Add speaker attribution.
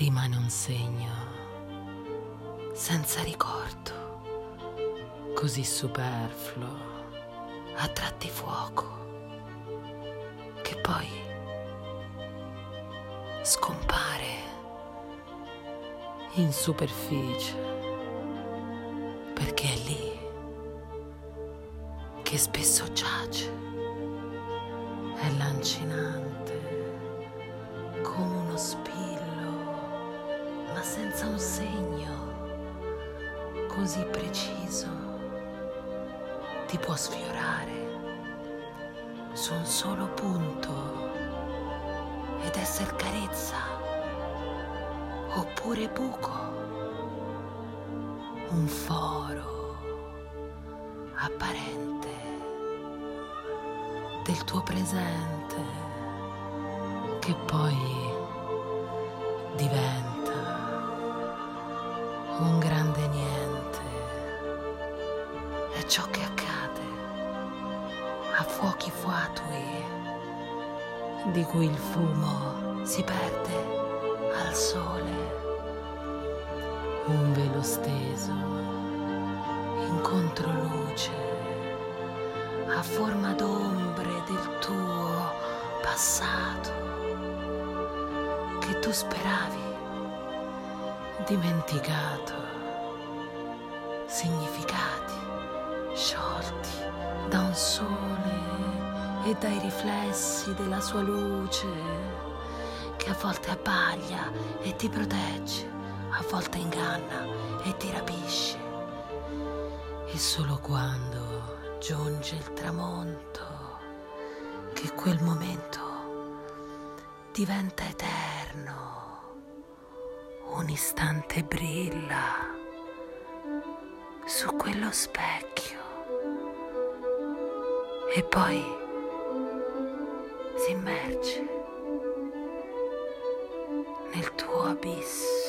Speaker 1: rimane un segno senza ricordo, così superfluo, a tratti fuoco, che poi scompare in superficie, perché è lì che spesso giace, è lancinante senza un segno così preciso ti può sfiorare su un solo punto ed essere carezza oppure buco, un foro apparente del tuo presente che poi diventa È ciò che accade a fuochi fuatui di cui il fumo si perde al sole. Un velo steso in controluce a forma d'ombre del tuo passato che tu speravi dimenticato, significati sciolti da un sole e dai riflessi della sua luce che a volte abbaglia e ti protegge, a volte inganna e ti rapisce. E solo quando giunge il tramonto che quel momento diventa eterno un istante brilla su quello specchio e poi si immerge nel tuo abisso.